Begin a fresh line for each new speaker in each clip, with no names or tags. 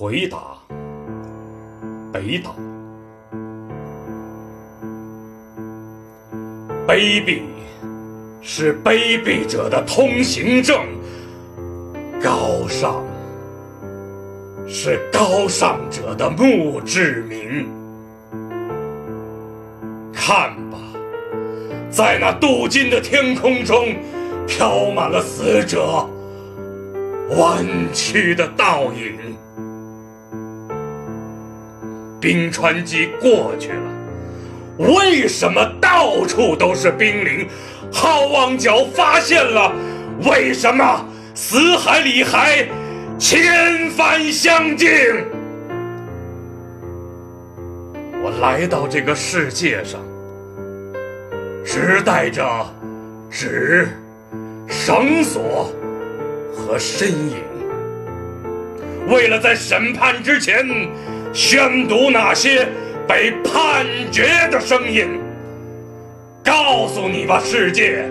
回答：北岛。卑鄙是卑鄙者的通行证，高尚是高尚者的墓志铭。看吧，在那镀金的天空中，飘满了死者弯曲的倒影。冰川期过去了。为什么到处都是冰凌？好望角发现了，为什么死海里还千帆相竞？我来到这个世界上，只带着纸、绳索和身影，为了在审判之前宣读那些。被判决的声音，告诉你吧，世界，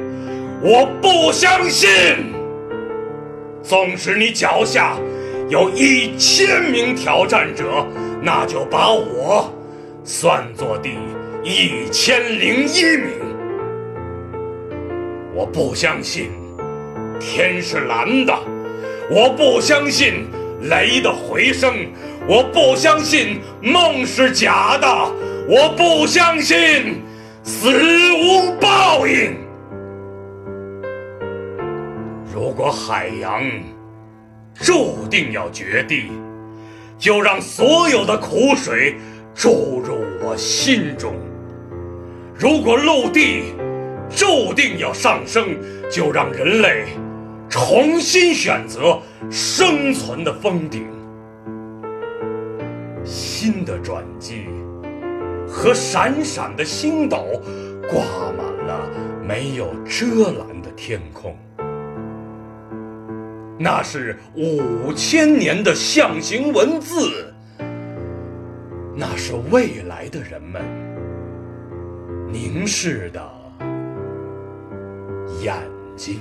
我不相信。纵使你脚下有一千名挑战者，那就把我算作第一千零一名。我不相信天是蓝的，我不相信雷的回声。我不相信梦是假的，我不相信死无报应。如果海洋注定要决堤，就让所有的苦水注入我心中；如果陆地注定要上升，就让人类重新选择生存的峰顶。新的转机和闪闪的星斗，挂满了没有遮拦的天空。那是五千年的象形文字，那是未来的人们凝视的眼睛。